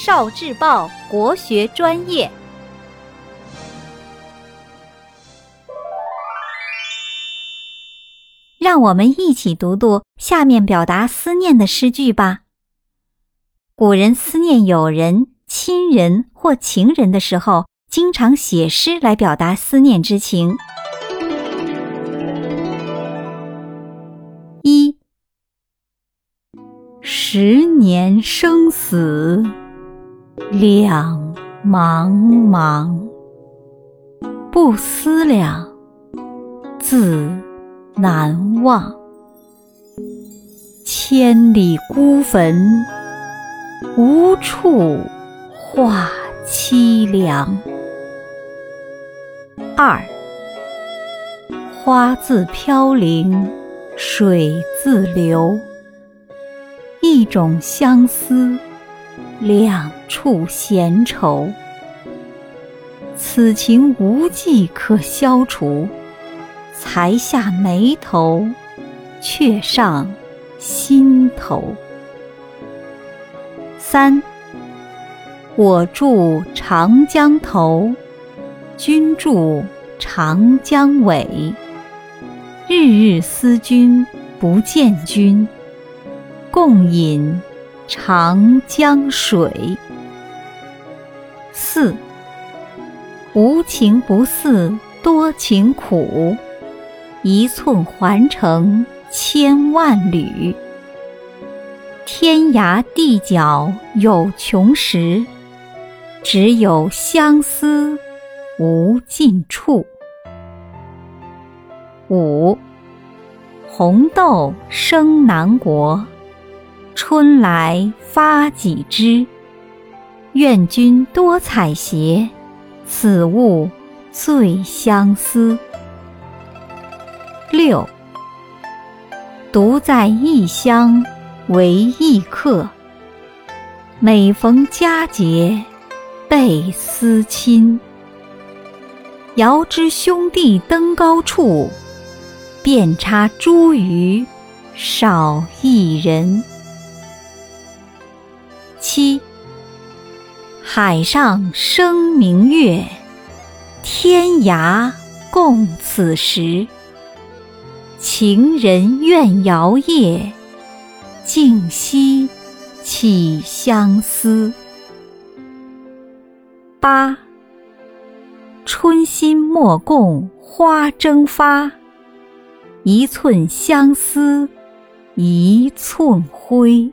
少智报国学专业，让我们一起读读下面表达思念的诗句吧。古人思念友人、亲人或情人的时候，经常写诗来表达思念之情。一，十年生死。两茫茫，不思量，自难忘。千里孤坟，无处话凄凉。二，花自飘零，水自流，一种相思。两处闲愁，此情无计可消除，才下眉头，却上心头。三，我住长江头，君住长江尾，日日思君不见君，共饮。长江水。四，无情不似多情苦，一寸还成千万缕。天涯地角有穷时，只有相思无尽处。五，红豆生南国。春来发几枝，愿君多采撷，此物最相思。六，独在异乡为异客，每逢佳节倍思亲。遥知兄弟登高处，遍插茱萸少一人。七，海上生明月，天涯共此时。情人怨遥夜，竟夕起相思。八，春心莫共花争发，一寸相思一寸灰。